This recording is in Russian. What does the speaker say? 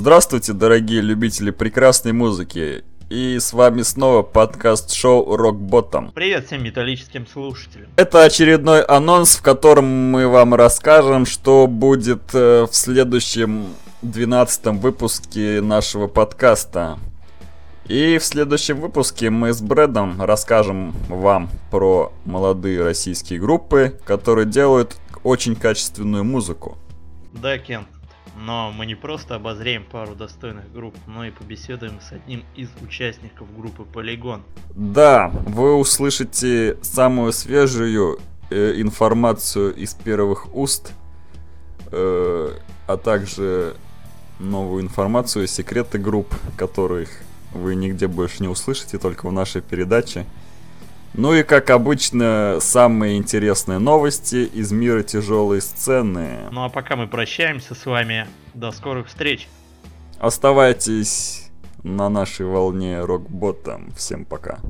Здравствуйте, дорогие любители прекрасной музыки. И с вами снова подкаст-шоу Rock Bottom. Привет всем металлическим слушателям. Это очередной анонс, в котором мы вам расскажем, что будет э, в следующем 12 выпуске нашего подкаста. И в следующем выпуске мы с Брэдом расскажем вам про молодые российские группы, которые делают очень качественную музыку. Да, Кен, но мы не просто обозреем пару достойных групп, но и побеседуем с одним из участников группы Полигон. Да, вы услышите самую свежую э, информацию из первых уст, э, а также новую информацию, секреты групп, которых вы нигде больше не услышите, только в нашей передаче. Ну и, как обычно, самые интересные новости из мира тяжелой сцены. Ну а пока мы прощаемся с вами, до скорых встреч. Оставайтесь на нашей волне рок-бота. Всем пока.